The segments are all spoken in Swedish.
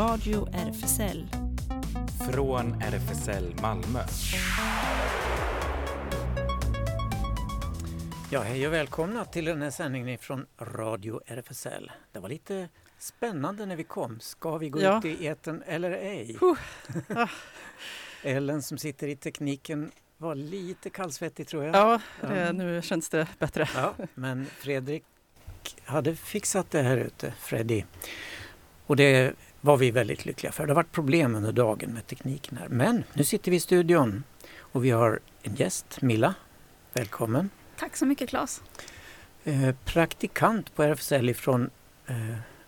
Radio RFSL. Från RFSL Malmö. Ja, hej och välkomna till den här sändningen från Radio RFSL. Det var lite spännande när vi kom. Ska vi gå Ja. ut i eten eller ej? Ah. Ellen som sitter i tekniken var lite kallsvettig tror jag. Ja, Ja. det, nu känns det bättre. Ja, men Fredrik hade fixat det här ute, Freddy. Och det var vi väldigt lyckliga för. Det har varit problem under dagen med tekniken här. Men nu sitter vi i studion och vi har en gäst, Milla. Välkommen. Tack så mycket Claes. Eh, praktikant på RFSL från eh,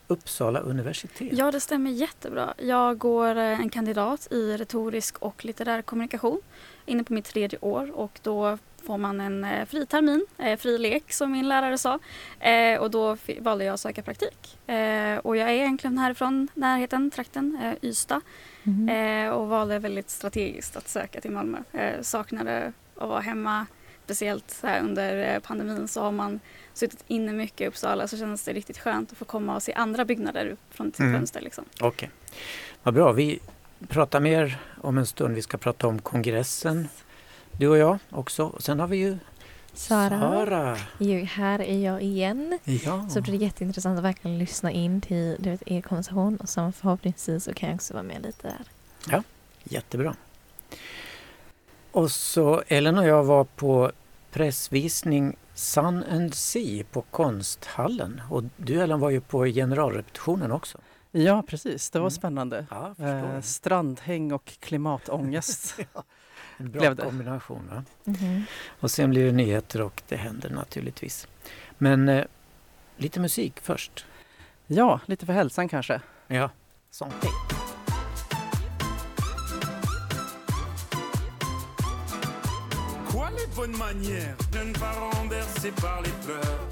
Uppsala universitet. Ja, det stämmer jättebra. Jag går eh, en kandidat i retorisk och litterär kommunikation inne på mitt tredje år och då får man en eh, fri termin, eh, fri lek som min lärare sa. Eh, och då valde jag att söka praktik. Eh, och jag är egentligen härifrån närheten, trakten, eh, Ystad. Eh, och valde väldigt strategiskt att söka till Malmö. Eh, saknade att vara hemma. Speciellt så här under pandemin så har man suttit inne mycket i Uppsala så känns det riktigt skönt att få komma och se andra byggnader från sitt Mm. fönster. Liksom. Okej, vad bra. Vi pratar mer om en stund. Vi ska prata om kongressen, du och jag också. Sen har vi ju Sara. Sara. Jo, här är jag igen. Ja. Så det blir jätteintressant att verkligen lyssna in till du vet, er konversation och sen förhoppningsvis så kan jag också vara med lite där. Jättebra. Och så Ellen och jag var på pressvisning Sun and Sea på Konsthallen. Och du Ellen var ju på generalrepetitionen också. Ja, precis. Det var Mm. spännande. Ja. Eh, strandhäng och klimatångest. en bra kombination. Va? Mhm. Och sen blir det nyheter och det händer naturligtvis. Men eh, lite musik först. ja, lite för hälsan kanske. Ja, sånt. Quoi les bonnes manières Jeunes parents bercés par les pleurs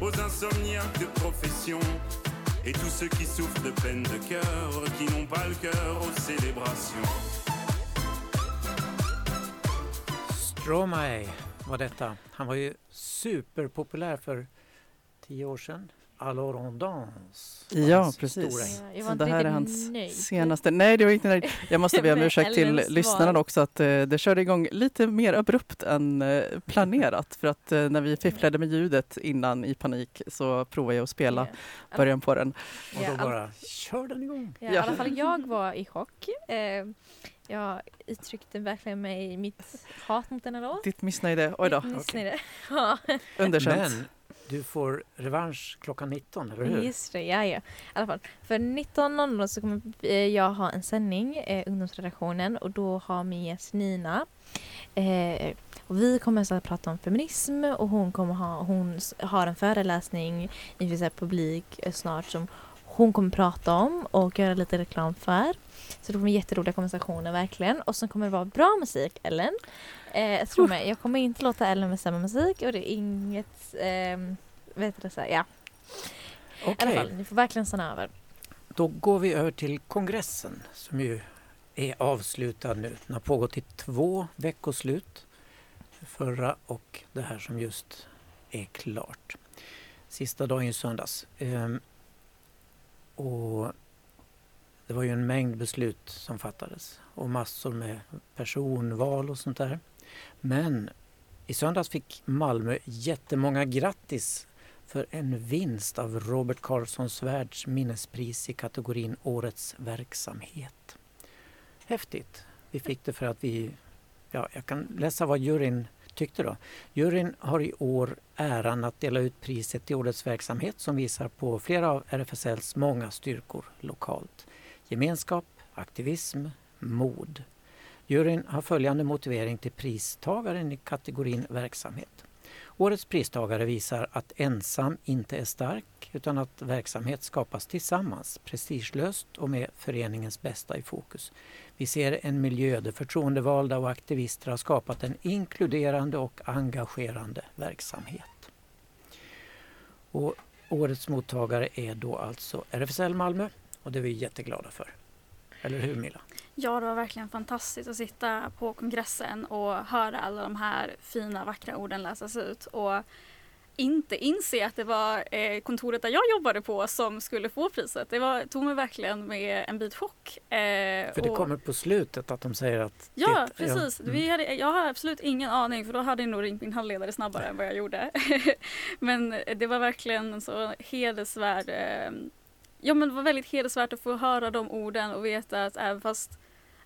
Aux insomniaques de profession Et tous ceux qui souffrent de peine de cœur Qui n'ont pas le cœur aux célébrations Stromae var detta. Han var ju superpopulär för tio år sedan. Alors on danse. Ja, precis. Ja, Så det här är hans nöjd. senaste... Nej, det var inte nöjd. Jag måste be om ursäkt till lyssnarna också att eh, det körde igång lite mer abrupt än eh, planerat. För att eh, när vi fifflade med ljudet innan i panik så provade jag att spela Ja. början på den. Och då bara kör den igång. Ja, I alla fall jag var i chock. Jag uttryckte verkligen mig mitt hat mot denna låt. Ditt missnöje, oj då, Mitt missnöje. Ja, underkänt. Men du får revansch klockan 19, eller hur? just det. Ja, ja. I alla fall, för 19.00 så kommer eh, jag ha en sändning, eh, ungdomsredaktionen, och då har min gäst Nina. Eh, och vi kommer så att prata om feminism och hon kommer ha, hon har en föreläsning inför här publik eh, snart som hon kommer prata om och göra lite reklam för. Så det kommer jätteroliga konversationer verkligen. Och så kommer det vara bra musik, Ellen. Eh, tro mig, jag kommer inte låta Ellen bestämma musik och det är inget, eh, vet du så här, ja. I alla fall, ni får verkligen stanna över. då går vi över till kongressen som ju är avslutad nu. Den har pågått i två veckoslut. Förra och det här som just är klart. Sista dagen i söndags. Ehm, och det var ju en mängd beslut som fattades och massor med personval och sånt där. Men i söndags fick Malmö jättemånga grattis för en vinst av Robert Karlsson Svärds minnespris i kategorin Årets verksamhet. Häftigt! Vi fick det för att vi, ja, jag kan läsa vad juryn tyckte då. Juryn har i år äran att dela ut priset till Årets verksamhet som visar på flera av RFSLs många styrkor lokalt. Gemenskap, aktivism, mod. Juryn har följande motivering till pristagaren i kategorin verksamhet. Årets pristagare visar att ensam inte är stark utan att verksamhet skapas tillsammans, prestigelöst och med föreningens bästa i fokus. Vi ser en miljö där förtroendevalda och aktivister har skapat en inkluderande och engagerande verksamhet. Och årets mottagare är då alltså RFSL Malmö och det är vi jätteglada för. Eller hur Milla? Ja, det var verkligen fantastiskt att sitta på kongressen och höra alla de här fina, vackra orden läsas ut. Och inte inse att det var eh, kontoret där jag jobbade på som skulle få priset. Det var, tog mig verkligen med en bit chock. Eh, För det och- kommer på slutet att de säger att... Ja, det, precis. mm. Vi hade, jag har absolut ingen aning för då hade jag nog ringt min handledare snabbare än vad jag gjorde. men det var verkligen en så hedersvärd eh, Ja men det var väldigt hedersvärt att få höra de orden och veta att även fast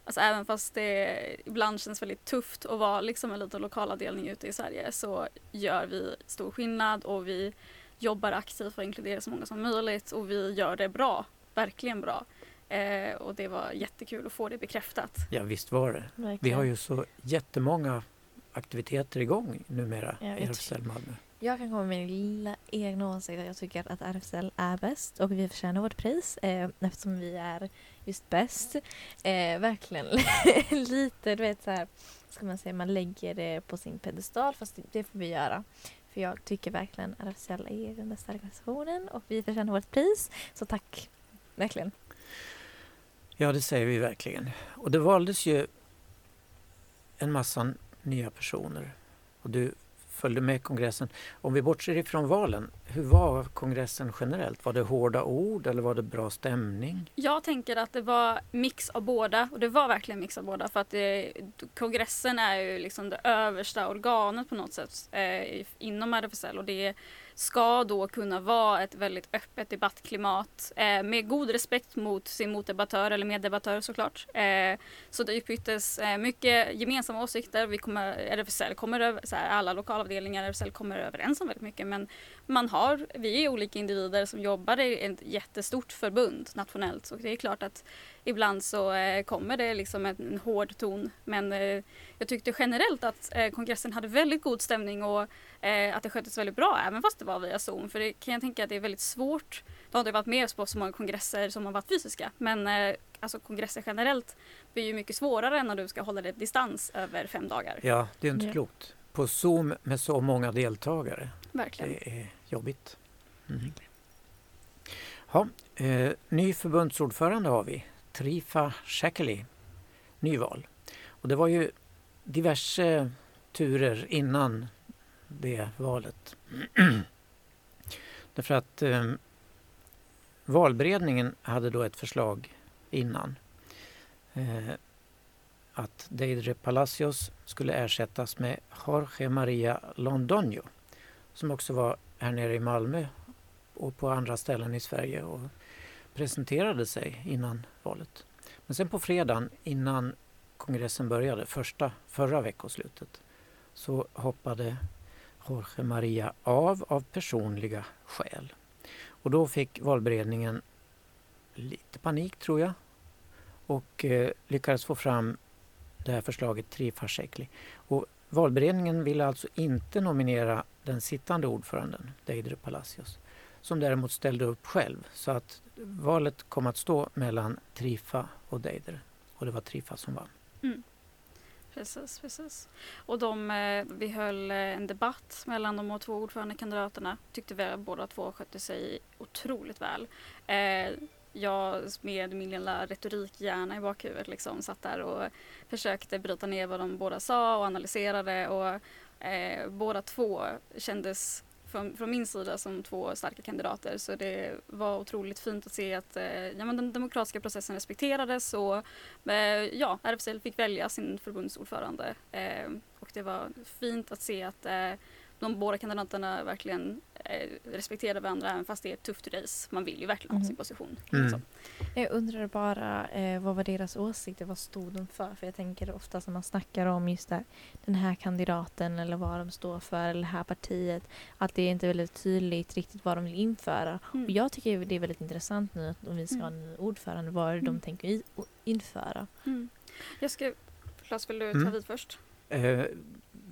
Alltså även fast det ibland känns väldigt tufft att vara liksom en liten lokalavdelning ute i Sverige så gör vi stor skillnad och vi jobbar aktivt för att inkludera så många som möjligt och vi gör det bra, verkligen bra. Eh, och det var jättekul att få det bekräftat. Ja, visst var det. Vi Verkligen. har ju så jättemånga aktiviteter igång numera Ja, i RFSL Malmö. Jag kan komma med min lilla egna åsikt att jag tycker att RFSL är bäst och vi förtjänar vårt pris eh, eftersom vi är just bäst. Eh, verkligen lite, du vet så här, ska man säga, man lägger det på sin pedestal fast det, det får vi göra. För jag tycker verkligen RFSL är den bästa organisationen och vi förtjänar vårt pris. Så tack, verkligen. Ja, det säger vi verkligen. Och det valdes ju en massa nya personer. Och du följde med kongressen. Om vi bortser ifrån valen, hur var kongressen generellt? Var det hårda ord eller var det bra stämning? Jag tänker att det var mix av båda och det var verkligen mix av båda för att det, kongressen är ju liksom det översta organet på något sätt eh, inom RFSL och det ska då kunna vara ett väldigt öppet debattklimat eh, med god respekt mot sin motdebattör eller meddebattör såklart. Eh, så det utbyttes eh, mycket gemensamma åsikter. Vi kommer, RFSL kommer över, så här, alla lokalavdelningar RFSL kommer överens om väldigt mycket men man har, vi är olika individer som jobbar i ett jättestort förbund nationellt och det är klart att ibland så eh, kommer det liksom en, en hård ton men eh, jag tyckte generellt att eh, kongressen hade väldigt god stämning och att det sköttes väldigt bra även fast det var via Zoom för det kan jag tänka att det är väldigt svårt. Då har det varit med på så många kongresser som har varit fysiska men alltså kongresser generellt blir ju mycket svårare när du ska hålla dig distans över fem dagar. Ja, det är inte klokt. På Zoom med så många deltagare. Verkligen. Det är jobbigt. Mm. Ja, eh, ny förbundsordförande har vi. Trifa Shekeli. Nyval. Och det var ju diverse turer innan det valet. Därför att eh, valberedningen hade då ett förslag innan. Eh, att Deidre Palacios skulle ersättas med Jorge Maria Londoño som också var här nere i Malmö och på andra ställen i Sverige och presenterade sig innan valet. Men sen på fredagen innan kongressen började, första, förra veckoslutet, så hoppade Jorge Maria av av personliga skäl. Och då fick valberedningen lite panik tror jag och eh, lyckades få fram det här förslaget Trifarsäkli. Och valberedningen ville alltså inte nominera den sittande ordföranden, Deidre Palacios, som däremot ställde upp själv. Så att valet kom att stå mellan Trifa och Deider. Och det var Trifa som vann. Mm. Precis, precis. Och de, eh, vi höll eh, en debatt mellan de två ordförandekandidaterna. Tyckte vi båda två skötte sig otroligt väl. Eh, jag med min lilla retorikhjärna i bakhuvudet liksom satt där och försökte bryta ner vad de båda sa och analyserade och eh, båda två kändes från, från min sida som två starka kandidater så det var otroligt fint att se att eh, ja, men den demokratiska processen respekterades och eh, ja, RFSL fick välja sin förbundsordförande. Eh, och det var fint att se att eh, de båda kandidaterna verkligen eh, respekterade varandra även fast det är ett tufft race. Man vill ju verkligen ha sin position. Mm. Jag undrar bara eh, vad var deras åsikter, vad stod de för? För jag tänker ofta när man snackar om just det, den här kandidaten eller vad de står för eller det här partiet att det är inte väldigt tydligt riktigt vad de vill införa. Mm. Och jag tycker det är väldigt intressant nu att om vi ska ha Mm. en ny ordförande vad är det de Mm. tänker i, införa. Mm. Jag ska, Klas vill du ta Mm. vid först? Eh,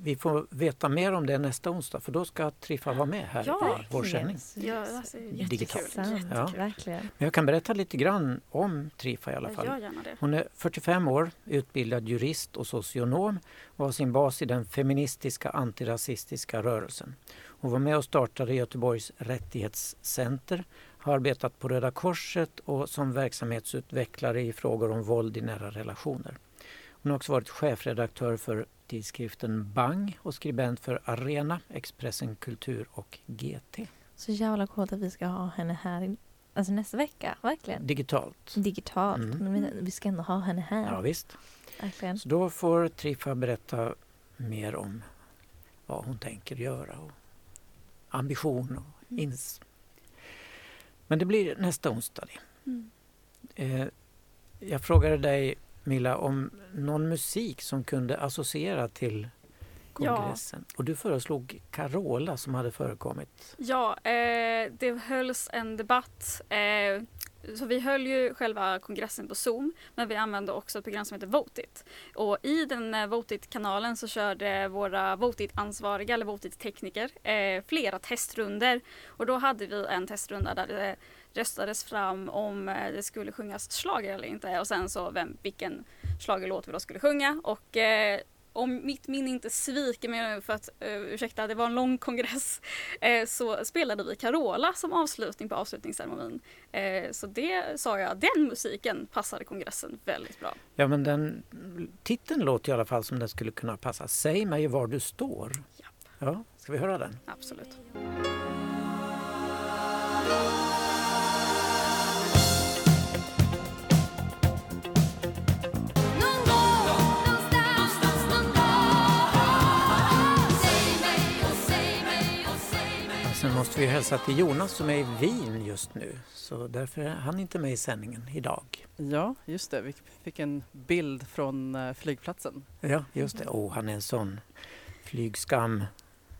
vi får veta mer om det nästa onsdag för då ska Trifa vara med här Ja, i vår sändning. Ja, alltså, jättekul. Digitalt. Ja. verkligen. Men jag kan berätta lite grann om Trifa i alla Jag fall. gör gärna det. Hon är 45 år, utbildad jurist och socionom och har sin bas i den feministiska antirasistiska rörelsen. Hon var med och startade Göteborgs rättighetscenter, har arbetat på Röda Korset och som verksamhetsutvecklare i frågor om våld i nära relationer. Hon har också varit chefredaktör för facktidskriften Bang och skribent för Arena, Expressen Kultur och GT. Så jävla coolt att vi ska ha henne här alltså nästa vecka, verkligen. Digitalt. Digitalt, Mm. men vi- vi ska ändå ha henne här. Ja, visst. Verkligen. Så då får Triffa berätta mer om vad hon tänker göra och ambition och Mm. ins... Men det blir nästa onsdag. det. Mm. Eh, jag frågade dig Milla om någon musik som kunde associera till kongressen. Och du föreslog Carola som hade förekommit. Ja, eh, det hölls en debatt. Eh, så vi höll ju själva kongressen på Zoom men vi använde också ett program som heter Votit. Och i den eh, Votit-kanalen så körde våra Votit-ansvariga eller Votit-tekniker eh, flera testrunder. Och då hade vi en testrunda där det röstades fram om eh, det skulle sjungas schlager eller inte och sen så vem, vilken schlagerlåt vi då skulle sjunga. Och eh, om mitt minne inte sviker mig nu för att, uh, ursäkta, det var en lång kongress, eh, så spelade vi Carola som avslutning på avslutningsceremonin. Eh, så det sa jag, den musiken passade kongressen väldigt bra. Ja men den titeln låter i alla fall som den skulle kunna passa. Säg mig var du står. Japp. Ja, ska vi höra den? Absolut. Sen måste vi hälsa till Jonas som är i Wien just nu. Så därför är han inte med i sändningen idag. Ja, just det. Vi fick en bild från eh, flygplatsen. Ja, just det. Åh, han är en sån flygskam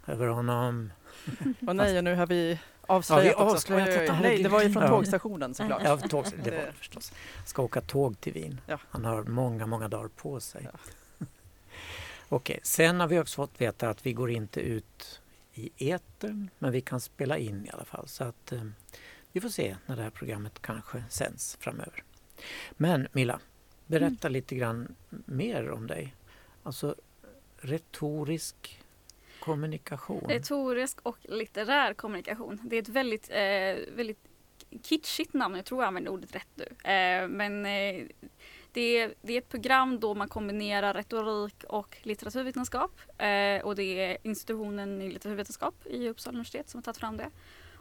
över honom. Och nej, och nu har vi avslöjat Ja, vi också. avslöjat Oj, oj, oj. Nej, det var ju från tågstationen såklart. Ja, tåg, det var det förstås. Ska åka tåg till Wien. Ja. Han har många, många dagar på sig. Ja. Okej, sen har vi också fått veta att vi går inte ut i etern, men vi kan spela in i alla fall. Så att eh, vi får se när det här programmet kanske sänds framöver. Men Milla, berätta lite grann mer om dig. Alltså retorisk kommunikation. Retorisk och litterär kommunikation. Det är ett väldigt, eh, väldigt kitschigt namn, jag tror jag använder ordet rätt nu. Eh, men eh, det, är, det är ett program då man kombinerar retorik och litteraturvetenskap. Eh, och det är institutionen i litteraturvetenskap i Uppsala universitet som har tagit fram det.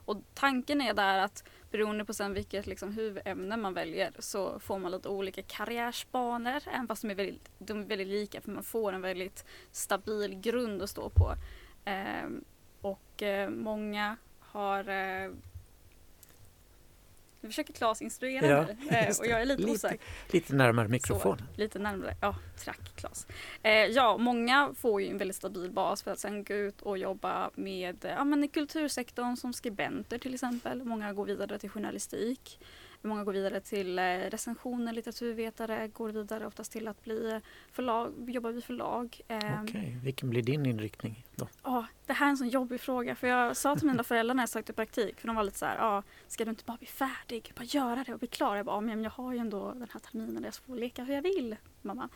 Och tanken är där att beroende på sen vilket liksom, huvudämne man väljer så får man lite olika karriärsbanor. Även fast de är, väldigt, de är väldigt lika för man får en väldigt stabil grund att stå på. Eh, och eh, många har eh, nu försöker Claes instruera Ja, mig eh, och jag är lite, Lite osäker. Lite närmare mikrofonen. Så, lite närmare. Ja, tack Claes. Eh, ja, många får ju en väldigt stabil bas för att sen gå ut och jobba med ja, men i kultursektorn som skribenter till exempel. Många går vidare till journalistik. Många går vidare till eh, recensioner, litteraturvetare, går vidare oftast till att bli förlag, jobba vid förlag. Eh, Okej, vilken blir din inriktning då? Ja, det här är en sån jobbig fråga för jag sa till mina föräldrar när jag sökte praktik för de var lite så här, ja, ska du inte bara bli färdig, bara göra det och bli klar? Jag bara, "Ja, men jag har ju ändå den här terminen där jag får leka hur jag vill, mamma.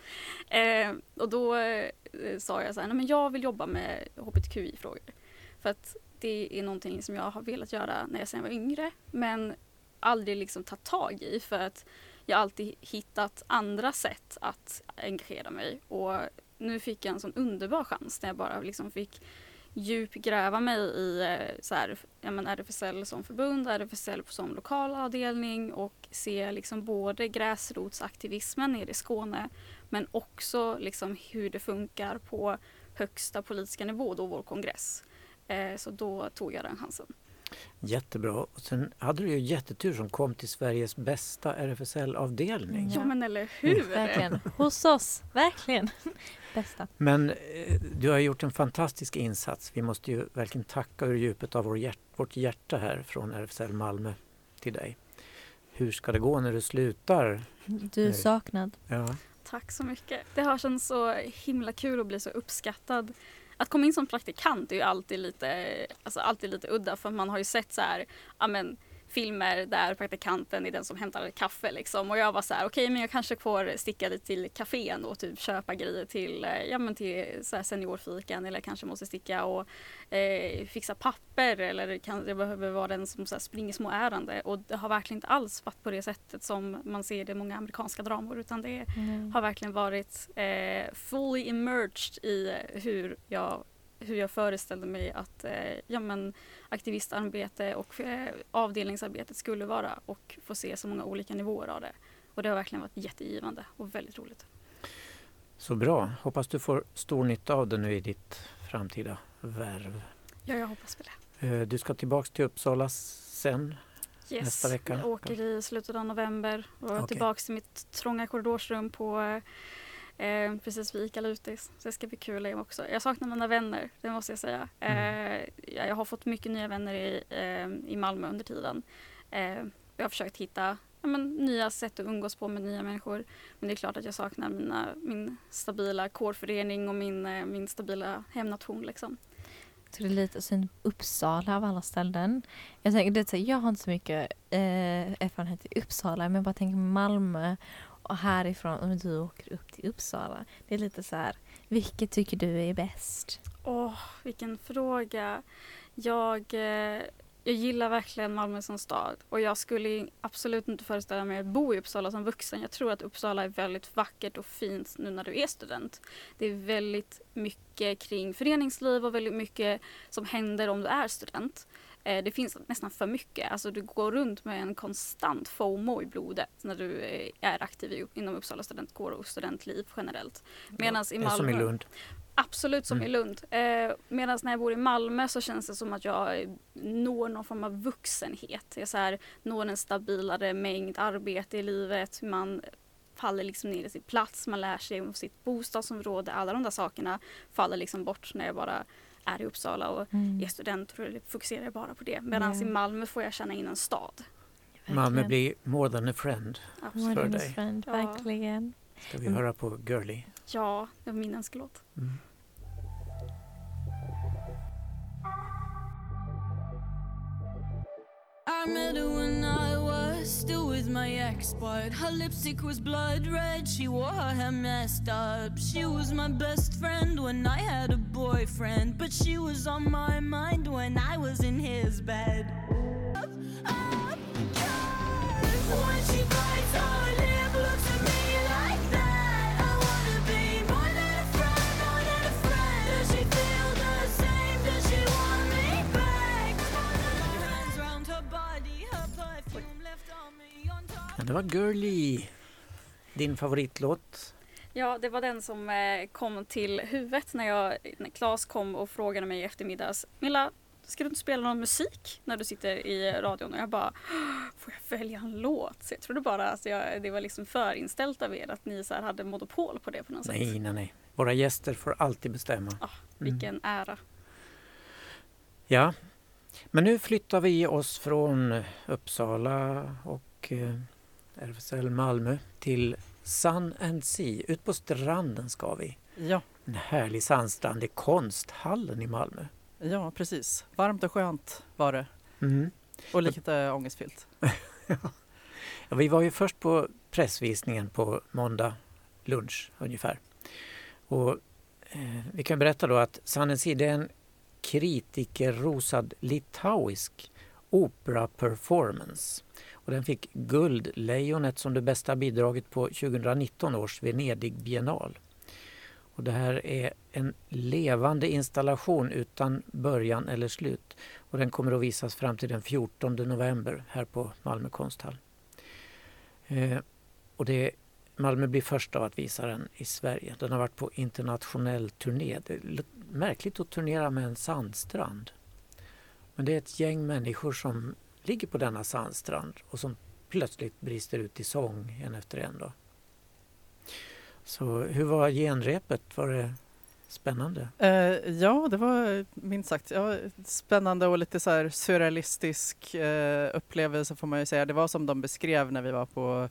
Eh, och då eh, sa jag så här, nej men jag vill jobba med hbtqi-frågor. För att det är någonting som jag har velat göra när jag sen var yngre men aldrig liksom tagit tag i för att jag alltid hittat andra sätt att engagera mig och nu fick jag en sån underbar chans när jag bara liksom fick djupgräva mig i eh, så här, ja, men RFSL som förbund, RFSL som lokal avdelning och se liksom både gräsrotsaktivismen nere i Skåne men också liksom hur det funkar på högsta politiska nivå, då vår kongress. Eh, så då tog jag den chansen. Jättebra. Och sen hade du ju jättetur som kom till Sveriges bästa RFSL-avdelning. Ja men eller hur! Verkligen. Hos oss, verkligen. Bästa. Men eh, du har gjort en fantastisk insats. Vi måste ju verkligen tacka ur djupet av vår hjärt vårt hjärta här från RFSL Malmö till dig. Hur ska det gå när du slutar? Du är saknad. Ja, Tack så mycket. Det har känts så himla kul att bli så uppskattad. Att komma in som praktikant är ju alltid lite, alltså alltid lite udda för man har ju sett så här, amen, filmer där praktikanten är den som hämtar kaffe liksom. Och jag var så här, okej men jag kanske får sticka dit till kafén och typ köpa grejer till, eh, ja men till så här seniorfikan eller kanske måste sticka och eh, fixa papper eller kan, jag behöver vara den som så här, springer små ärende. Och det har verkligen inte alls varit på det sättet som man ser det i många amerikanska dramor utan det Mm. har verkligen varit eh, fully immersed i hur jag, hur jag föreställde mig att eh, ja, men, aktivistarbete och eh, avdelningsarbetet skulle vara och få se så många olika nivåer av det. Och det har verkligen varit jättegivande och väldigt roligt. Så bra. Hoppas du får stor nytta av det nu i ditt framtida värv. Ja, jag hoppas på det. Eh, Du ska tillbaks till Uppsala sen. Yes. Nästa vecka. Jag åker i slutet av november och Okej. tillbaks till mitt trånga korridorsrum på eh, precis vid ICA Lutis. Så det ska bli kul det också. Jag saknar mina vänner, det måste jag säga. Mm. Eh, jag har fått mycket nya vänner i, eh, i Malmö under tiden. Eh, jag har försökt hitta ja, men, nya sätt att umgås på med nya människor. Men det är klart att jag saknar mina, min stabila kårförening och min, eh, min stabila hemnation. Liksom. Jag tror det är lite synd Uppsala av alla ställen. Jag, tänker, det är så jag har inte så mycket eh, erfarenhet i Uppsala men jag bara tänker Malmö och härifrån om du åker upp till Uppsala. Det är lite så här, vilket tycker du är bäst? Åh, vilken fråga. Jag, eh, jag gillar verkligen Malmö som stad och jag skulle absolut inte föreställa mig att bo i Uppsala som vuxen. Jag tror att Uppsala är väldigt vackert och fint nu när du är student. Det är väldigt mycket kring föreningsliv och väldigt mycket som händer om du är student. Eh, Det finns nästan för mycket. Alltså du går runt med en konstant FOMO i blodet när du eh, är aktiv inom Uppsala studentkår och studentliv generellt. Medan i Malmö... som i Lund. Absolut som Mm. i Lund. Eh, Medan när jag bor i Malmö så känns det som att jag når någon form av vuxenhet. Jag så här, når en stabilare mängd arbete i livet. Man faller liksom ner i sin plats, man lär sig om sitt bostadsområde. Alla de där sakerna faller liksom bort när jag bara är i Uppsala och Mm. är student och fokuserar bara på det. Medan Ja. i Malmö får jag känna in en stad. Malmö blir more than a friend. Absolut. More för than a dig. friend, Ja. verkligen. Ska vi Mm. höra på Girly. Ja, det var min önskelåt. Mm. I met her when I was still with my ex, but her lipstick was blood red. She wore her hair messed up. She was my best friend when I had a boyfriend, but she was on my mind when I was in his bed. Up, up. When she det var Girly. Din favoritlåt? Ja, det var den som eh, kom till huvudet när, jag, när Claes kom och frågade mig i eftermiddags. Milla, ska du inte spela någon musik när du sitter i radion? Och jag bara, får jag välja en låt? Så jag trodde bara att jag, det var liksom förinställt av er att ni så hade monopol på det på något sätt. Nej, nej, nej. Våra gäster får alltid bestämma. Ah, Mm. Vilken ära. Ja, men nu flyttar vi oss från Uppsala och eh, RFSL Malmö till Sun and Sea. Ut på stranden ska vi. Ja, En härlig sandstrand i Konsthallen i Malmö. ja precis. Varmt och skönt var det. Mm. Och lite ångestfyllt. Ja, vi var ju först på pressvisningen på måndag lunch ungefär. Och, eh, vi kan berätta då att Sun and Sea är en kritikerrosad litauisk opera-performance. Och den fick Guldlejonet som det bästa bidraget på 2019 års Venedig biennal. Och det här är en levande installation utan början eller slut. Och den kommer att visas fram till den 14 november här på Malmö konsthall. Eh, och det, Malmö blir först av att visa den i Sverige. Den har varit på internationell turné. Det är märkligt att turnera med en sandstrand. Men det är ett gäng människor som ligger på denna sandstrand och som plötsligt brister ut i sång en efter en. Då. Så hur var genrepet? Var det spännande? Eh, ja, det var minst sagt ja, spännande och lite så här surrealistisk eh, upplevelse får man ju säga. Det var som de beskrev när vi var på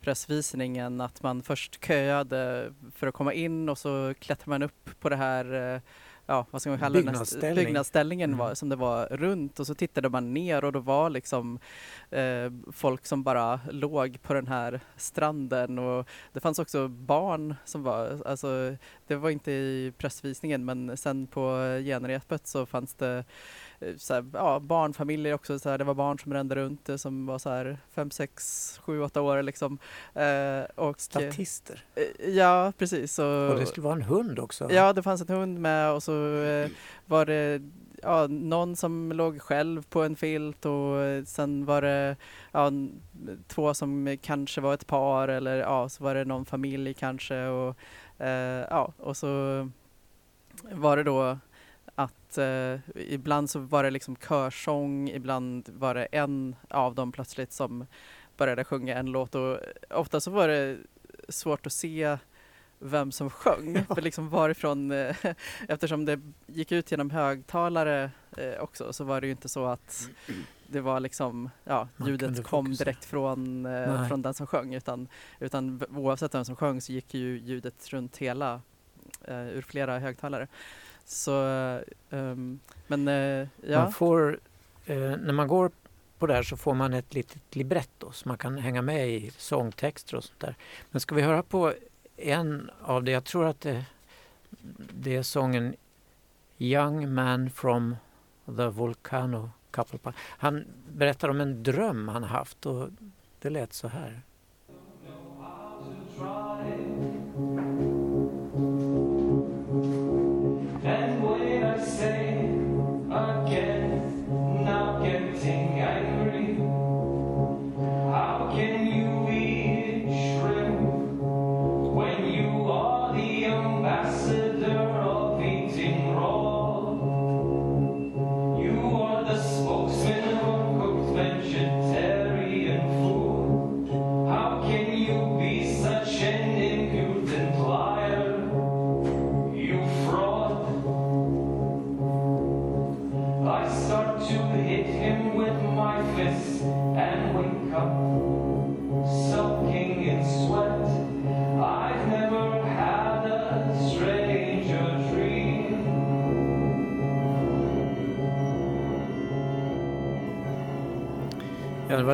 pressvisningen att man först köade för att komma in och så klättrar man upp på det här eh, ja, vad ska man kalla? Byggnadsställning. Byggnadsställningen Mm. var, som det var runt och så tittade man ner och då var liksom eh, folk som bara låg på den här stranden och det fanns också barn som var, alltså det var inte i pressvisningen men sen på genrepet så fanns det så här, ja, barnfamiljer också, så här, det var barn som rände runt eh, som var så här 5, 6, 7, 8 år liksom. Eh, och, Statister. eh, ja, precis. Och, Och det skulle vara en hund också. Ja, det fanns en hund med och så eh, var det ja, någon som låg själv på en filt och eh, sen var det ja, två som kanske var ett par eller ja, så var det någon familj kanske och eh, ja, och så var det då att eh, ibland så var det liksom körsång, ibland var det en av dem plötsligt som började sjunga en låt och ofta så var det svårt att se vem som sjöng. För liksom varifrån, eh, eftersom det gick ut genom högtalare eh, också så var det ju inte så att det var liksom, ja, Man ljudet kom direkt från, eh, från den som sjöng utan, utan oavsett vem som sjöng så gick ju ljudet runt hela, ur flera högtalare. Så, um, men uh, ja. Man får, uh, när man går på det här så får man ett litet libretto så man kan hänga med i sångtexter och sånt där. Men ska vi höra på en av det, jag tror att det, det är sången Young Man from the Volcano Couple Park. Han berättar om en dröm han haft och det lät så här.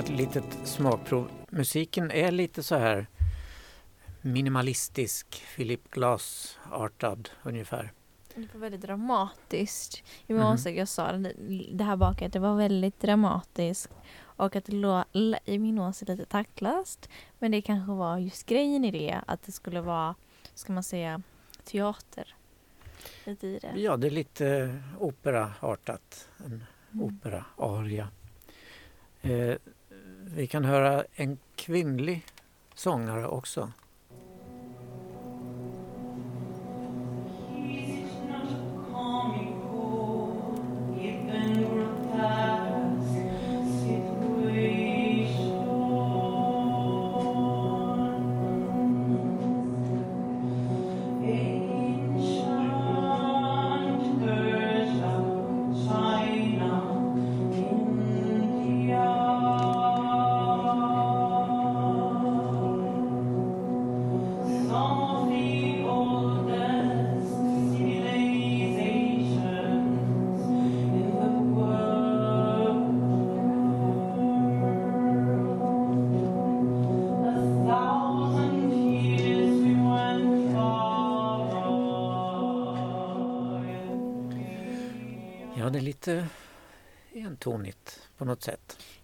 Ett litet smakprov. Musiken är lite så här minimalistisk, Philip Glass-artad ungefär. Det var väldigt dramatiskt. Jag Mhm. måste jag sa det, det här baket, det var väldigt dramatiskt. Och att det låg i min åsikt lite taktlöst. Men det kanske var just grejen i det, att det skulle vara, ska man säga, teater. Lite i det. Ja, det är lite operaartat. En Mm. opera-aria. Eh, vi kan höra en kvinnlig sångare också.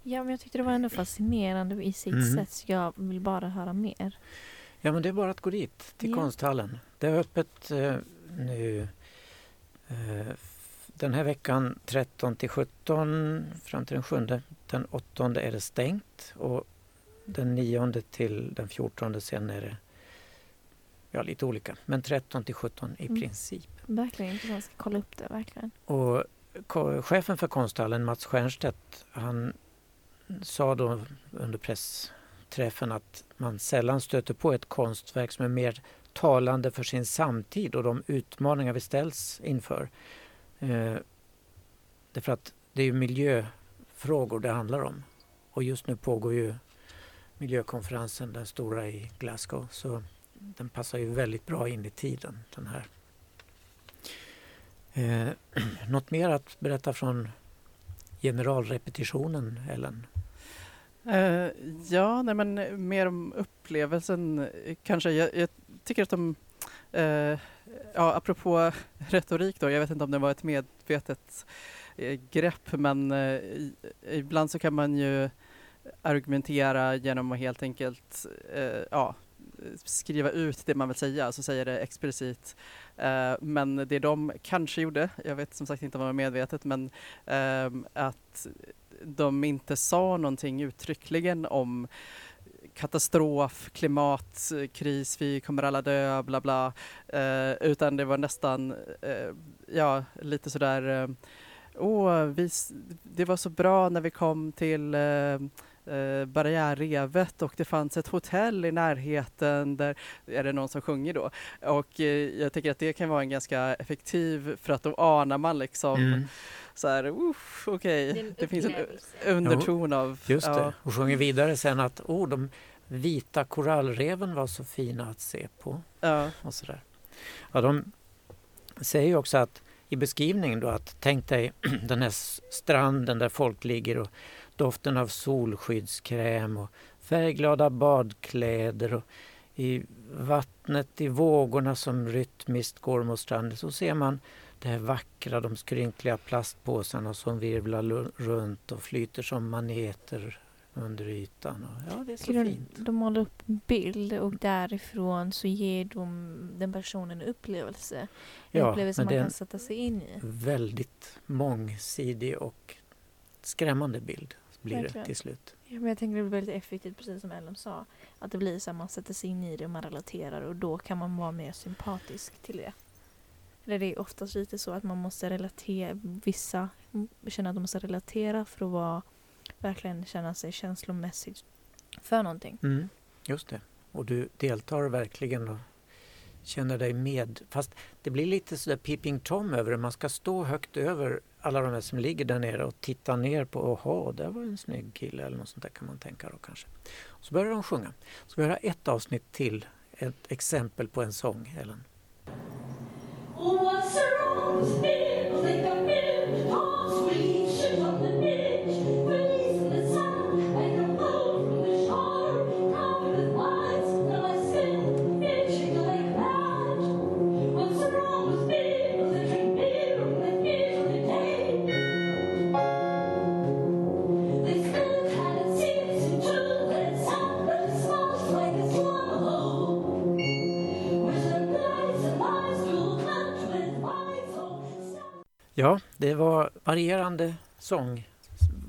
Ja, men jag tyckte det var ändå fascinerande i sitt Mhm. sätt. Jag vill bara höra mer. Ja, men det är bara att gå dit, till Ja. konsthallen. Det är öppet eh, nu eh, den här veckan 13 till 17 fram till den 7. Den 8 är det stängt och den 9 till den 14 sen är det ja, lite olika. Men 13 till 17 i Mm. princip. Verkligen intressant. Ska kolla upp det, verkligen. Och chefen för konsthallen, Mats Stiernstedt, han sa då under pressträffen att man sällan stöter på ett konstverk som är mer talande för sin samtid och de utmaningar vi ställs inför. Eh, därför att det är ju miljöfrågor det handlar om. Och just nu pågår ju miljökonferensen, den stora i Glasgow. Så den passar ju väldigt bra in i tiden, den här. Eh, något mer att berätta från generalrepetitionen, Ellen? Uh, ja, nej men mer om upplevelsen eh, kanske. Jag, jag tycker att de, uh, ja apropå retorik då, jag vet inte om det var ett medvetet grepp men i, ibland så kan man ju argumentera genom att helt enkelt ja, skriva ut det man vill säga, alltså säga det explicit. Uh, men det de kanske gjorde, jag vet som sagt inte om det var medvetet, men uh, att de inte sa någonting uttryckligen om katastrof, klimatkris, vi kommer alla dö, bla bla. Eh, utan det var nästan, eh, ja, lite sådär, eh, åh, vi, det var så bra när vi kom till eh, eh, barriärrevet och det fanns ett hotell i närheten där är det någon som sjunger då. Och eh, jag tycker att det kan vara en ganska effektiv för att då anar man liksom Mm, så här, okej, Det är en det finns en underton av... just det. Och sjunger vidare sen att oh, de vita korallreven var så fina att se på. Ja, och sådär. Ja, de säger ju också att i beskrivningen då att tänk dig den här stranden där folk ligger och doften av solskyddskräm och färgglada badkläder och i vattnet i vågorna som rytmiskt går mot stranden så ser man det här vackra, de skrynkliga plastpåsarna som virvlar runt och flyter som maneter under ytan. Och, ja, det är så de, fint. de målar upp en bild och därifrån så ger de den personen en upplevelse. En Ja, upplevelse man kan sätta sig in i. väldigt mångsidig och skrämmande bild blir det Verkligen. till slut. Ja, men jag tänker det blir väldigt effektivt, precis som Ellen sa. Att det blir så att man sätter sig in i det och man relaterar och då kan man vara mer sympatisk till det. Eller det är oftast lite så att man måste relatera, vissa känner att de måste relatera för att vara, verkligen känna sig känslomässigt för någonting. Mm, just det. Och du deltar verkligen och känner dig med. Fast det blir lite sådär Peeping Tom över det. Man ska stå högt över alla de här som ligger där nere och tittar ner på, jaha, där var en snygg kille eller något sånt där kan man tänka då kanske. Så börjar de sjunga. Så vi höra ett avsnitt till, ett exempel på en sång, Ellen. What's det var varierande sång.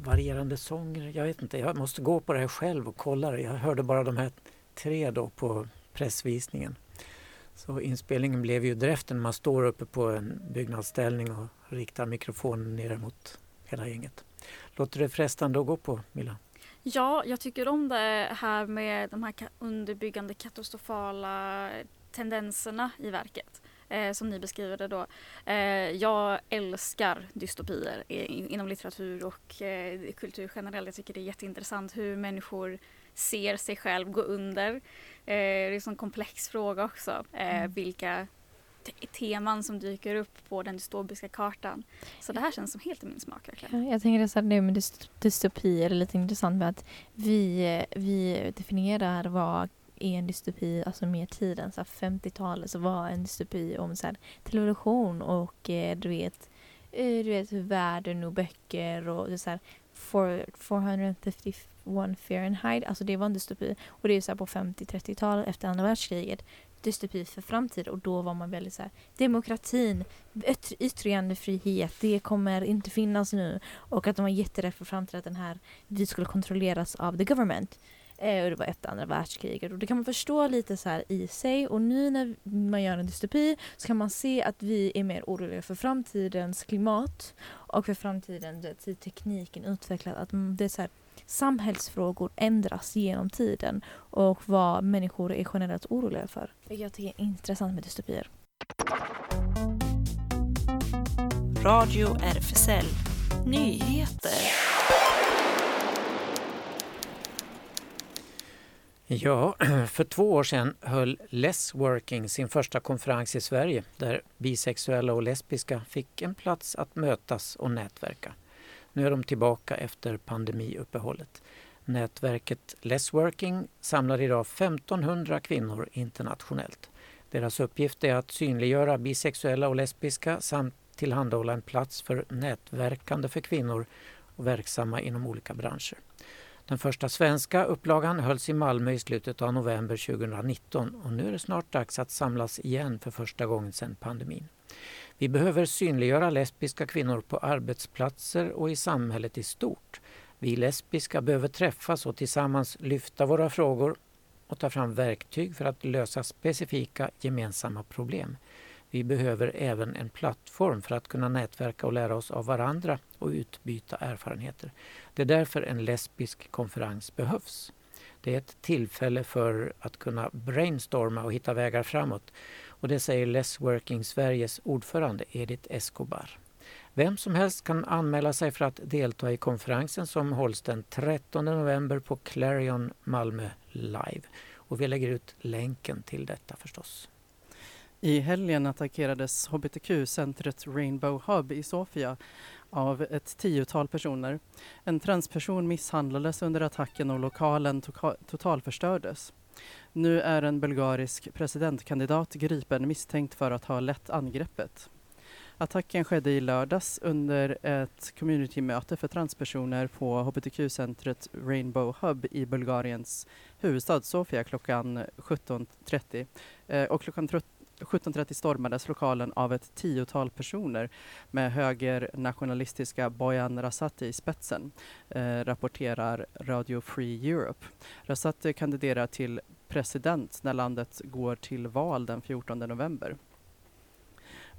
Varierande sånger, jag vet inte. Jag måste gå på det här själv och kolla det. Jag hörde bara de här tre då på pressvisningen. Så inspelningen blev ju därefter när man står uppe på en byggnadsställning och riktar mikrofonen ner mot hela gänget. Låter det frestande att gå på, Milla? Ja, jag tycker om det här med de här underbyggande katastrofala tendenserna i verket. Eh, som ni beskriver det då. Eh, jag älskar dystopier i, inom litteratur och eh, kultur generellt. Jag tycker det är jätteintressant hur människor ser sig själv gå under. Eh, det är en sån komplex fråga också. Eh, Vilka te- teman som dyker upp på den dystopiska kartan. Så det här känns som helt i min smak verkligen. Ja, jag tänker att det med dys- dystopier är lite intressant med att vi, eh, vi definierar vad är en dystopi, alltså mer tiden, så 50-talet så var en dystopi om så här, television och eh, du vet, eh, du vet världen och böcker och så här, 451 Fahrenheit, alltså det var en dystopi. Och det är så här på 50-30-talet efter andra världskriget dystopi för framtid. Och då var man väldigt så här demokratin, yttre- yttrandefrihet, det kommer inte finnas nu. Och att de var jätterädda för framtiden att den här vi skulle kontrolleras av the government. Eh, och det var efter andra världskriget och det kan man förstå lite så här i sig och nu när man gör en dystopi så kan man se att vi är mer oroliga för framtidens klimat och för framtiden, hur tekniken utvecklas, att det är så här, samhällsfrågor ändras genom tiden och vad människor är generellt oroliga för. Vilket jag tycker är intressant med dystopier. Radio RFSL Nyheter. Ja, för två år sedan höll Less Working sin första konferens i Sverige där bisexuella och lesbiska fick en plats att mötas och nätverka. Nu är de tillbaka efter pandemiuppehållet. Nätverket Less Working samlar idag 1500 kvinnor internationellt. Deras uppgift är att synliggöra bisexuella och lesbiska samt tillhandahålla en plats för nätverkande för kvinnor och verksamma inom olika branscher. Den första svenska upplagan hölls i Malmö i slutet av november 2019 och nu är det snart dags att samlas igen för första gången sedan pandemin. Vi behöver synliggöra lesbiska kvinnor på arbetsplatser och i samhället i stort. Vi lesbiska behöver träffas och tillsammans lyfta våra frågor och ta fram verktyg för att lösa specifika gemensamma problem. Vi behöver även en plattform för att kunna nätverka och lära oss av varandra och utbyta erfarenheter. Det är därför en lesbisk konferens behövs. Det är ett tillfälle för att kunna brainstorma och hitta vägar framåt. Och det säger Less Working Sveriges ordförande Edith Escobar. Vem som helst kan anmäla sig för att delta i konferensen som hålls den 13 november på Clarion Malmö Live. Och vi lägger ut länken till detta förstås. I helgen attackerades hbtq-centret Rainbow Hub i Sofia av ett tiotal personer. En transperson misshandlades under attacken och lokalen to totalförstördes. Nu är en bulgarisk presidentkandidat gripen misstänkt för att ha lett angreppet. Attacken skedde i lördags under ett communitymöte för transpersoner på hbtq-centret Rainbow Hub i Bulgariens huvudstad Sofia klockan 17.30. Eh, och klockan 17.30 stormades lokalen av ett tiotal personer med högernationalistiska Bojan Rasati i spetsen, eh, rapporterar Radio Free Europe. Rasati kandiderar till president när landet går till val den 14 november.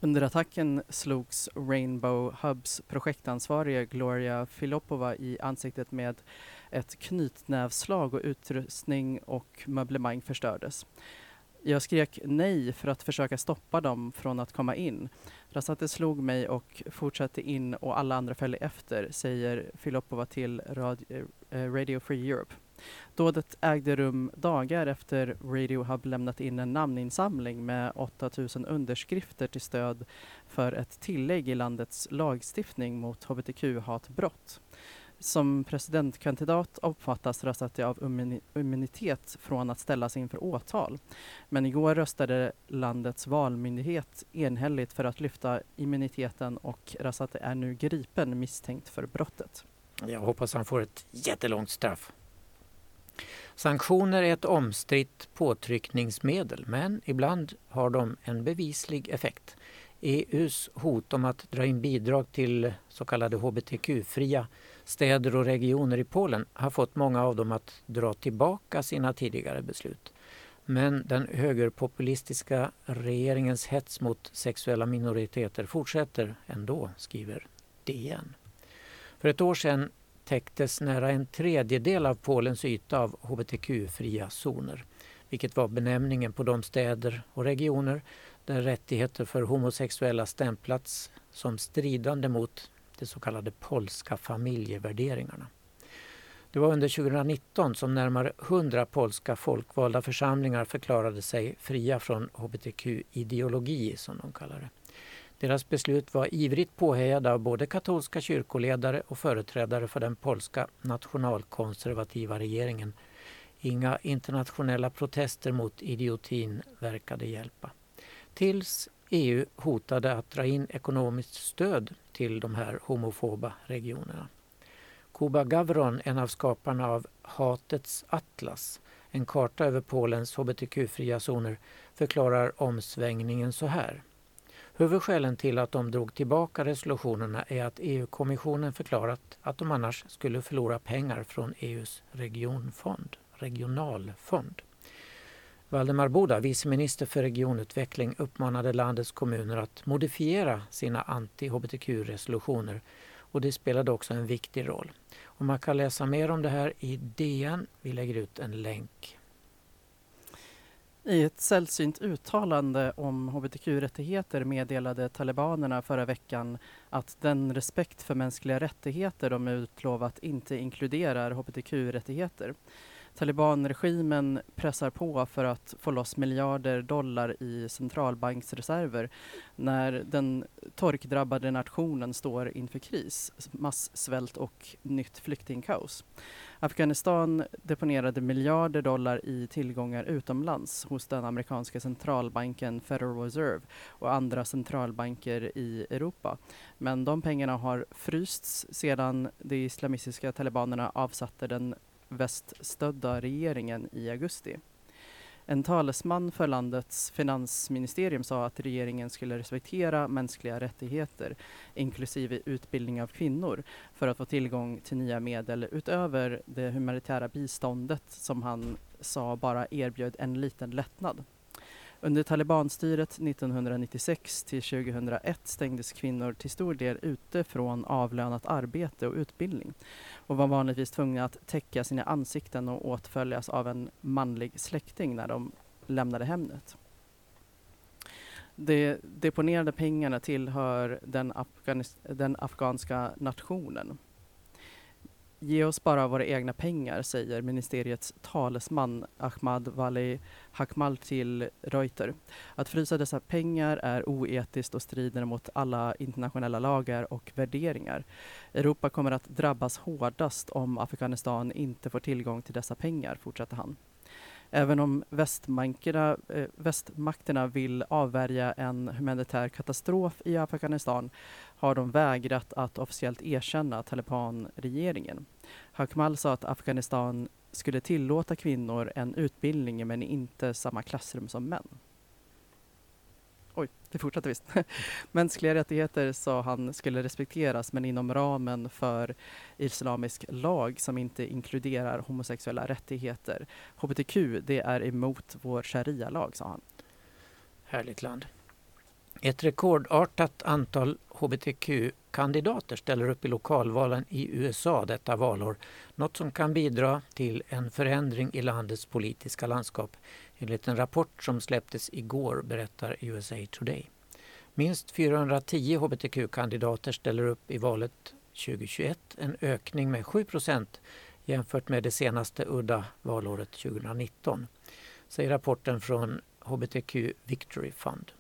Under attacken slogs Rainbow Hubs projektansvarige Gloria Filopova i ansiktet med ett knytnävslag och utrustning och möblemang förstördes. Jag skrek nej för att försöka stoppa dem från att komma in. Rasate slog mig och fortsatte in och alla andra följde efter, säger Filopova till Radio, eh, Radio Free Europe. Dådet ägde rum dagar efter Radio Hub lämnat in en namninsamling med 8000 underskrifter till stöd för ett tillägg i landets lagstiftning mot hbtq-hatbrott. Som presidentkandidat uppfattas Rasati av immunitet från att ställas inför åtal. Men igår röstade landets valmyndighet enhälligt för att lyfta immuniteten och Rasati är nu gripen misstänkt för brottet. Jag hoppas han får ett jättelångt straff. Sanktioner är ett omstritt påtryckningsmedel men ibland har de en bevislig effekt. EUs hot om att dra in bidrag till så kallade hbtq-fria städer och regioner i Polen har fått många av dem att dra tillbaka sina tidigare beslut. Men den högerpopulistiska regeringens hets mot sexuella minoriteter fortsätter ändå, skriver DN. För ett år sedan täcktes nära en tredjedel av Polens yta av hbtq-fria zoner, vilket var benämningen på de städer och regioner där rättigheter för homosexuella stämplats som stridande mot de så kallade polska familjevärderingarna. Det var under 2019 som närmare 100 polska folkvalda församlingar förklarade sig fria från hbtq-ideologi, som de kallar det. Deras beslut var ivrigt påhejade av både katolska kyrkoledare och företrädare för den polska nationalkonservativa regeringen. Inga internationella protester mot idiotin verkade hjälpa. Tills EU hotade att dra in ekonomiskt stöd till de här homofoba regionerna. Kuba Gavron, en av skaparna av Hatets atlas, en karta över Polens hbtq-fria zoner, förklarar omsvängningen så här. Huvudskälen till att de drog tillbaka resolutionerna är att EU-kommissionen förklarat att de annars skulle förlora pengar från EUs regionfond, regionalfond. Valdemar Boda, viceminister för regionutveckling, uppmanade landets kommuner att modifiera sina anti-hbtq-resolutioner och det spelade också en viktig roll. Och man kan läsa mer om det här i DN. Vi lägger ut en länk. I ett sällsynt uttalande om hbtq-rättigheter meddelade talibanerna förra veckan att den respekt för mänskliga rättigheter de utlovat inte inkluderar hbtq-rättigheter. Talibanregimen pressar på för att få loss miljarder dollar i centralbanksreserver när den torkdrabbade nationen står inför kris, massvält och nytt flyktingkaos. Afghanistan deponerade miljarder dollar i tillgångar utomlands hos den amerikanska centralbanken Federal Reserve och andra centralbanker i Europa. Men de pengarna har frysts sedan de islamistiska talibanerna avsatte den väststödda regeringen i augusti. En talesman för landets finansministerium sa att regeringen skulle respektera mänskliga rättigheter, inklusive utbildning av kvinnor, för att få tillgång till nya medel utöver det humanitära biståndet som han sa bara erbjöd en liten lättnad. Under talibanstyret 1996 till 2001 stängdes kvinnor till stor del ute från avlönat arbete och utbildning och var vanligtvis tvungna att täcka sina ansikten och åtföljas av en manlig släkting när de lämnade hemmet. De deponerade pengarna tillhör den, den afghanska nationen. Ge oss bara våra egna pengar, säger ministeriets talesman Ahmad Wali Hakmal till Reuter. Att frysa dessa pengar är oetiskt och strider mot alla internationella lagar och värderingar. Europa kommer att drabbas hårdast om Afghanistan inte får tillgång till dessa pengar, fortsätter han. Även om västmakterna, eh, västmakterna vill avvärja en humanitär katastrof i Afghanistan har de vägrat att officiellt erkänna talibanregeringen. Hakmal sa att Afghanistan skulle tillåta kvinnor en utbildning men inte samma klassrum som män. Oj, det fortsatte visst. Mänskliga rättigheter sa han skulle respekteras men inom ramen för islamisk lag som inte inkluderar homosexuella rättigheter. HBTQ, det är emot vår sharia-lag, sa han. Härligt land. Ett rekordartat antal hbtq-kandidater ställer upp i lokalvalen i USA detta valår. Något som kan bidra till en förändring i landets politiska landskap. Enligt en rapport som släpptes igår berättar USA Today. Minst 410 hbtq-kandidater ställer upp i valet 2021, en ökning med 7 procent jämfört med det senaste udda valåret 2019, säger rapporten från HBTQ Victory Fund.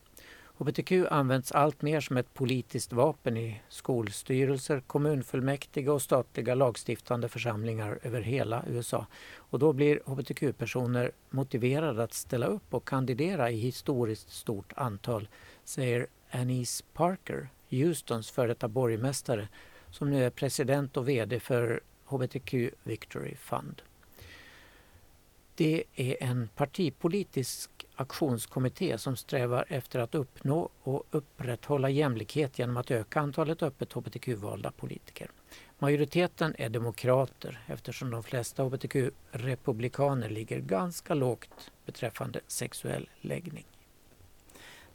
HBTQ används allt mer som ett politiskt vapen i skolstyrelser, kommunfullmäktige och statliga lagstiftande församlingar över hela USA. Och då blir hbtq-personer motiverade att ställa upp och kandidera i historiskt stort antal, säger Anise Parker, Houstons före detta borgmästare, som nu är president och VD för HBTQ Victory Fund. Det är en partipolitisk aktionskommitté som strävar efter att uppnå och upprätthålla jämlikhet genom att öka antalet öppet hbtq-valda politiker. Majoriteten är demokrater eftersom de flesta hbtq-republikaner ligger ganska lågt beträffande sexuell läggning.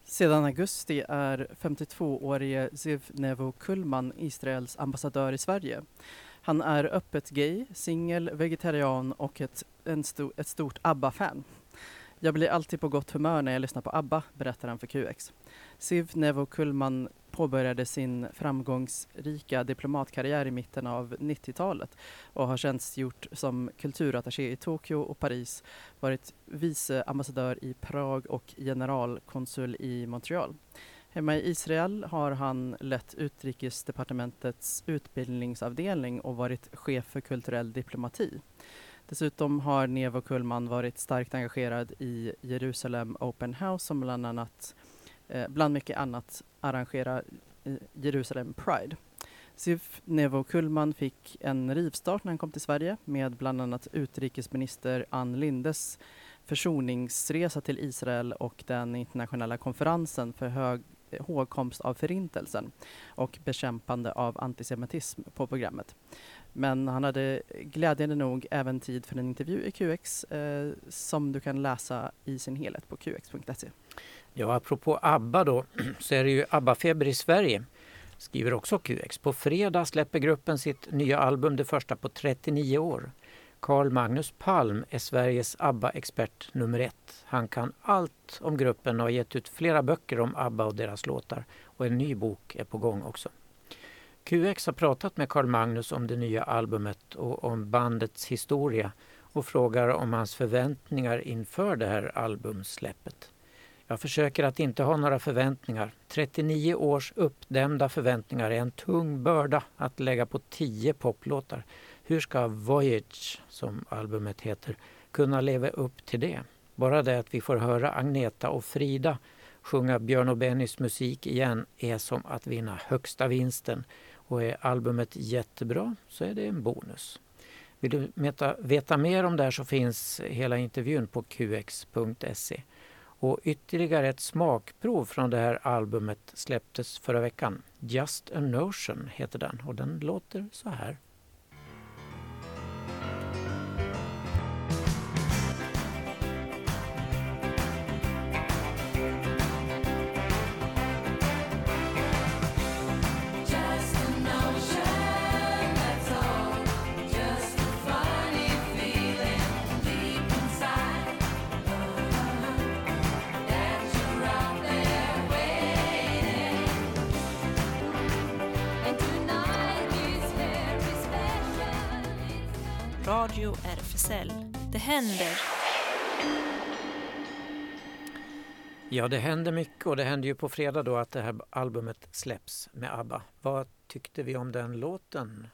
Sedan augusti är 52-årige Ziv Nevo Kullman Israels ambassadör i Sverige. Han är öppet gay, singel, vegetarian och ett, en sto, ett stort ABBA-fan. Jag blir alltid på gott humör när jag lyssnar på ABBA, berättar han för QX. Siv Nevo Kullman påbörjade sin framgångsrika diplomatkarriär i mitten av 90-talet och har tjänstgjort som kulturattaché i Tokyo och Paris, varit vice ambassadör i Prag och generalkonsul i Montreal. Hemma i Israel har han lett utrikesdepartementets utbildningsavdelning och varit chef för kulturell diplomati. Dessutom har Nevo Kullman varit starkt engagerad i Jerusalem Open House som bland annat, eh, bland mycket annat, arrangerar eh, Jerusalem Pride. Sif Nevo Kullman fick en rivstart när han kom till Sverige med bland annat utrikesminister Ann Lindes försoningsresa till Israel och den internationella konferensen för hög eh, hågkomst av Förintelsen och bekämpande av antisemitism på programmet. Men han hade glädjande nog även tid för en intervju i QX eh, som du kan läsa i sin helhet på qx.se. Ja, apropå ABBA då, så är det ju ABBA-feber i Sverige, skriver också QX. På fredag släpper gruppen sitt nya album, det första på 39 år. Carl Magnus Palm är Sveriges ABBA-expert nummer ett. Han kan allt om gruppen och har gett ut flera böcker om ABBA och deras låtar. Och en ny bok är på gång också. QX har pratat med Carl Magnus om det nya albumet och om bandets historia och frågar om hans förväntningar inför det här albumsläppet. Jag försöker att inte ha några förväntningar. 39 års uppdämda förväntningar är en tung börda att lägga på 10 poplåtar. Hur ska Voyage, som albumet heter, kunna leva upp till det? Bara det att vi får höra Agneta och Frida sjunga Björn och Bennys musik igen är som att vinna högsta vinsten. Och är albumet jättebra så är det en bonus. Vill du veta, veta mer om det här så finns hela intervjun på qx.se. Och ytterligare ett smakprov från det här albumet släpptes förra veckan. Just a notion heter den och den låter så här. Händer. Ja, det händer mycket och det händer ju på fredag då att det här albumet släpps med ABBA. Vad tyckte vi om den låten?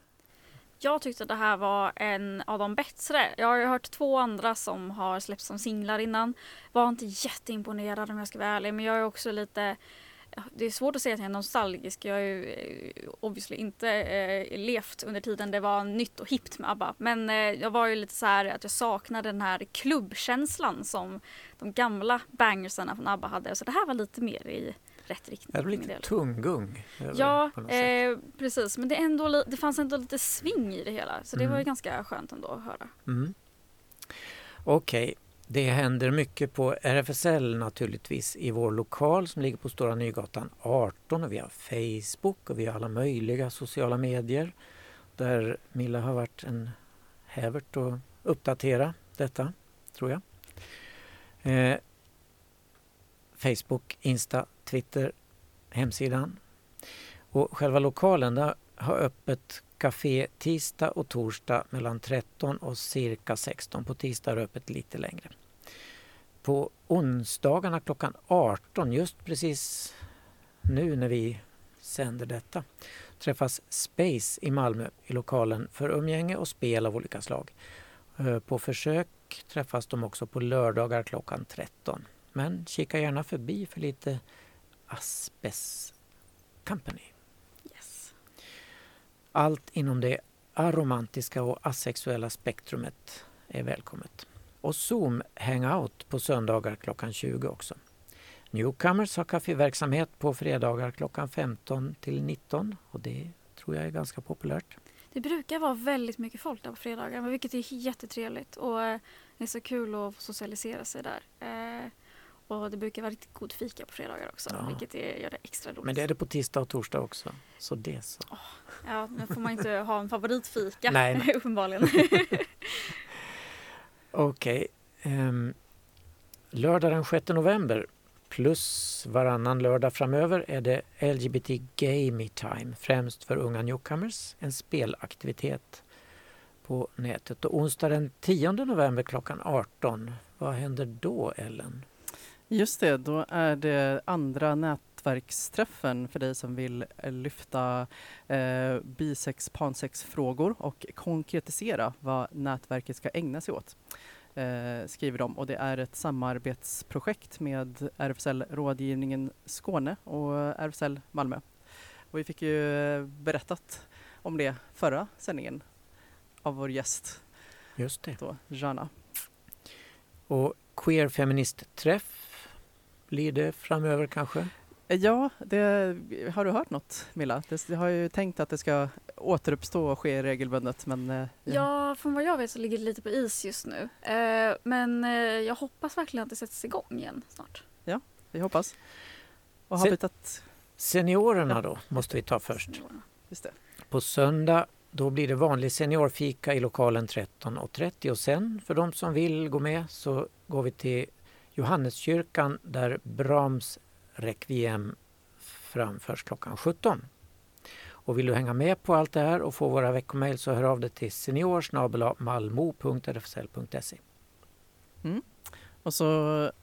Jag tyckte det här var en av de bättre. Jag har ju hört två andra som har släppts som singlar innan. Var inte jätteimponerad om jag ska vara ärlig men jag är också lite det är svårt att säga att jag är nostalgisk. Jag har ju eh, obviously inte eh, levt under tiden det var nytt och hippt med ABBA. Men eh, jag var ju lite så här att jag saknade den här klubbkänslan som de gamla bangersarna från ABBA hade. Så det här var lite mer i rätt riktning. Det var lite tunggung. över Ja, eh, precis. Men det, ändå, det fanns ändå lite sving i det hela. Så det Mm. var ju ganska skönt ändå att höra. Mm. Okej, det händer mycket på RFSL naturligtvis i vår lokal som ligger på Stora Nygatan 18 och vi har Facebook och vi har alla möjliga sociala medier där Milla har varit en hävert att uppdatera detta, tror jag. Eh, Facebook, Insta, Twitter, hemsidan. Och själva lokalen där har öppet café tisdag och torsdag mellan 13 och cirka 16. På tisdag är det öppet lite längre. På onsdagarna klockan 18, just precis nu när vi sänder detta, träffas Space i Malmö i lokalen för umgänge och spel av olika slag. Eh, På försök träffas de också på lördagar klockan 13. Men kika gärna förbi för lite Asbes Company. Yes. Allt inom det aromantiska och asexuella spektrumet är välkommet. Och Zoom Hangout på söndagar klockan 20 också. Newcomers har kaffeverksamhet på fredagar klockan 15 till 19 och det tror jag är ganska populärt. Det brukar vara väldigt mycket folk där på fredagar, vilket är jättetrevligt. Och eh, det är så kul att socialisera sig där. Eh, och det brukar vara riktigt god fika på fredagar också, Ja. vilket är, gör det extra roligt. Men det är det på tisdag och torsdag också. Så det så. Ja, nu får man inte ha en favoritfika, Nej, nej. uppenbarligen. Okej. Um, lördag den 6 november plus varannan lördag framöver är det LGBT Gamey Time, främst för unga newcomers, en spelaktivitet på nätet. Och onsdag den 10 november klockan 18, vad händer då Ellen? Just det, då är det andra nätverksträffen för dig som vill eh, lyfta eh, bisex pansexfrågor och konkretisera vad nätverket ska ägna sig åt. Eh, skriver de och det är ett samarbetsprojekt med RFSL Rådgivningen Skåne och RFSL Malmö. Och vi fick ju eh, berättat om det förra sändningen av vår gäst Just det. då, Jana. Och Queer Feminist-träff blir det framöver kanske? Ja, det, har du hört något Milla? Det, jag har ju tänkt att det ska återuppstå och ske regelbundet men eh, ja, från vad jag vet så ligger det lite på is just nu. Eh, men eh, jag hoppas verkligen att det sätts igång igen snart. vi hoppas. Och Se- Habitat, Seniorerna Ja. då måste vi ta först. just det. På söndag då blir det vanlig seniorfika i lokalen 13.30 och sen för de som vill gå med så går vi till Johanneskyrkan där Brahms Requiem framförs klockan 17. Och vill du hänga med på allt det här och få våra veckomail så hör av dig till seniorsmalmo.rfsl.se. Och så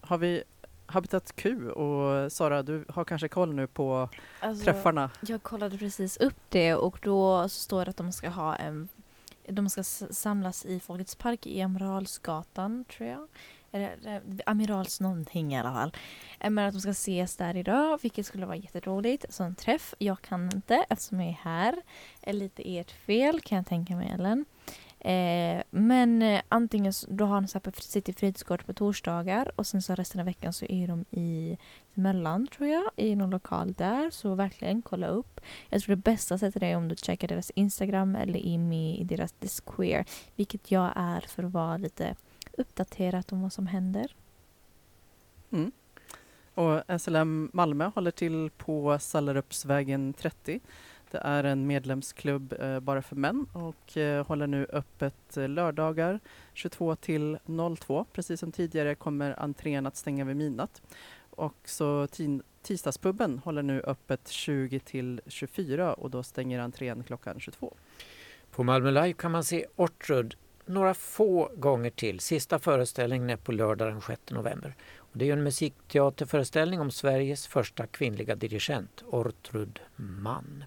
har vi Habitat Q och Sara, du har kanske koll nu på Alltså, träffarna? Jag kollade precis upp det och då står det att de ska ha en de ska samlas i Folkets park i Amiralsgatan, tror jag. Eh, Amirals någonting i alla fall. Eh, men att de ska ses där idag, vilket skulle vara jätteroligt. Så en träff. Jag kan inte eftersom jag är här. Är lite ert fel kan jag tänka mig, Ellen. Eh, men antingen då har de så här på City Fritidsgård på torsdagar och sen så resten av veckan så är de i Möllan tror jag, i någon lokal där. Så verkligen kolla upp. Jag tror det bästa sättet är om du checkar deras Instagram eller är med i deras Disqueer. Vilket jag är för att vara lite uppdaterat om vad som händer. Mm. Och SLM Malmö håller till på Sallerupsvägen 30. Det är en medlemsklubb eh, bara för män och eh, håller nu öppet lördagar 22 till 02. Precis som tidigare kommer entrén att stänga vid midnatt. Och så tisdagspubben håller nu öppet 20 till 24 och då stänger entrén klockan 22. På Malmö Live kan man se Ortrud några få gånger till. Sista föreställningen är på lördag den 6 november. Och det är en musikteaterföreställning om Sveriges första kvinnliga dirigent, Ortrud Mann.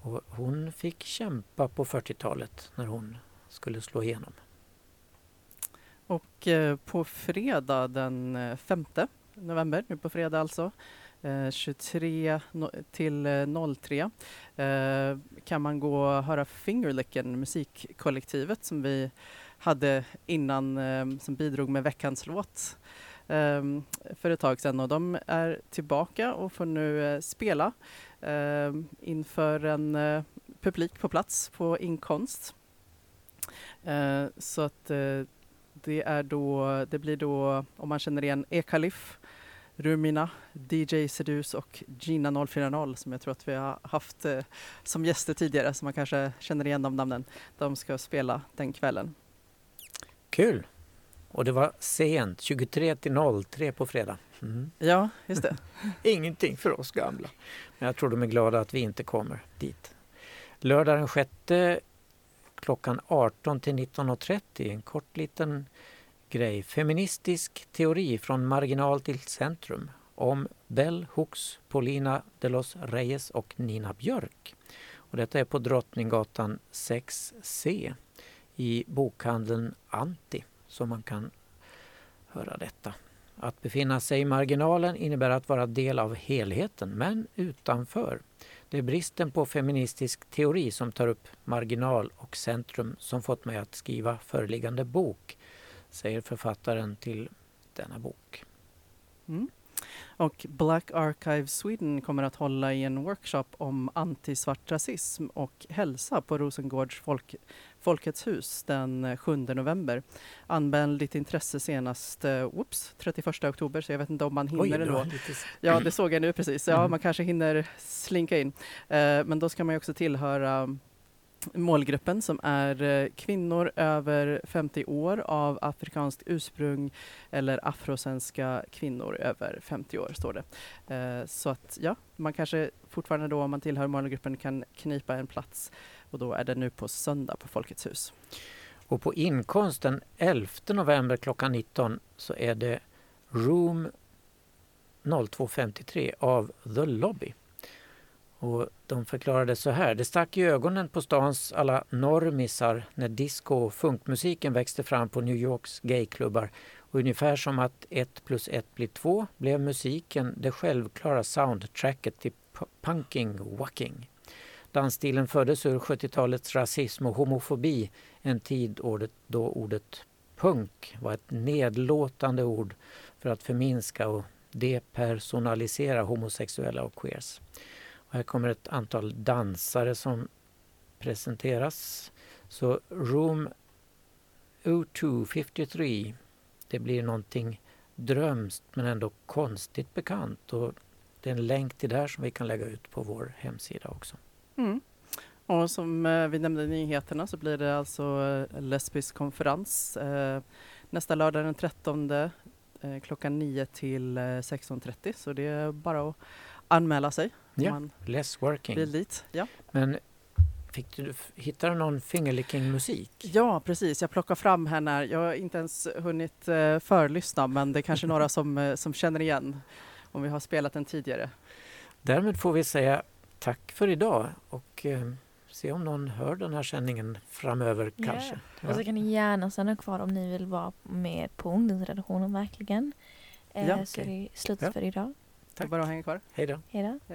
Och hon fick kämpa på 40-talet när hon skulle slå igenom. Och eh, på fredag den eh, 5 november, nu på fredag alltså, Eh, 23 no till eh, 03 eh, kan man gå och höra Fingerlicken, musikkollektivet som vi hade innan, som bidrog med veckans låt för ett tag sedan och de är tillbaka och får nu spela inför en publik på plats på Inkonst. Så att det, är då, det blir då, om man känner igen Ekalif, Rumina, DJ Sedus och Gina 040 som jag tror att vi har haft eh, som gäster tidigare, så man kanske känner igen de namnen. De ska spela den kvällen. Kul! Och det var sent, 23 till 03 på fredag. Mm. Ja, just det. Ingenting för oss gamla. Men jag tror de är glada att vi inte kommer dit. Lördag den 6 klockan 18 till 19.30, en kort liten grej. Feministisk teori från marginal till centrum om Bell Hooks, Paulina de los Reyes och Nina Björk. Och detta är på Drottninggatan 6C i bokhandeln Anti som man kan höra detta. Att befinna sig i marginalen innebär att vara del av helheten, men utanför. Det är bristen på feministisk teori som tar upp marginal och centrum som fått mig att skriva föreliggande bok, säger författaren till denna bok. Mm. Och Black Archive Sweden kommer att hålla i en workshop om antisvart rasism och hälsa på Rosengårds folk, Folkets hus den eh, 7 november. Anmäl ditt intresse senast eh, oops, 31 oktober, så jag vet inte om man hinner det ändå. Ja, det såg jag nu precis. Ja, Mm. man kanske hinner slinka in. Eh, men då ska man ju också tillhöra målgruppen som är eh, kvinnor över 50 år av afrikanskt ursprung eller afrosvenska kvinnor över 50 år, står det. Eh, så att ja, man kanske fortfarande då om man tillhör målgruppen kan knipa en plats och då är det nu på söndag på Folkets hus. Och på inkomst den 11 november klockan 19 så är det Room 0253 av The Lobby. Och de förklarade så här. Det stack i ögonen på stans alla normisar när disco och funkmusiken växte fram på New Yorks gayklubbar. Och ungefär som att ett plus ett blir två blev musiken det självklara soundtracket till punking wacking. Dansstilen föddes ur 70-talets rasism och homofobi, en tid då ordet punk var ett nedlåtande ord för att förminska och depersonalisera homosexuella och queers. Här kommer ett antal dansare som presenteras. Så Room 0253, det blir någonting drömskt men ändå konstigt bekant. Och det är en länk till det här som vi kan lägga ut på vår hemsida också. Mm. Och som eh, vi nämnde i nyheterna så blir det alltså eh, lesbisk konferens eh, nästa lördag den 13 klockan 9 till 16.30 så det är bara att anmäla sig Ja. Man Less working. blir dit. Ja. Men fick du, hittade du någon fingerlicking-musik? ja, precis. Jag plockar fram här när jag har inte ens hunnit eh, förlyssna men det är kanske några som, eh, som känner igen om vi har spelat den tidigare. Därmed får vi säga tack för idag och eh, se om någon hör den här sändningen framöver Ja. kanske. Och så kan ni gärna stanna kvar om ni vill vara med på ungdomsredaktionen verkligen. Eh, Ja, så är det slut Ja. för idag. Det är bara att hänga kvar. Hej då. Hej då.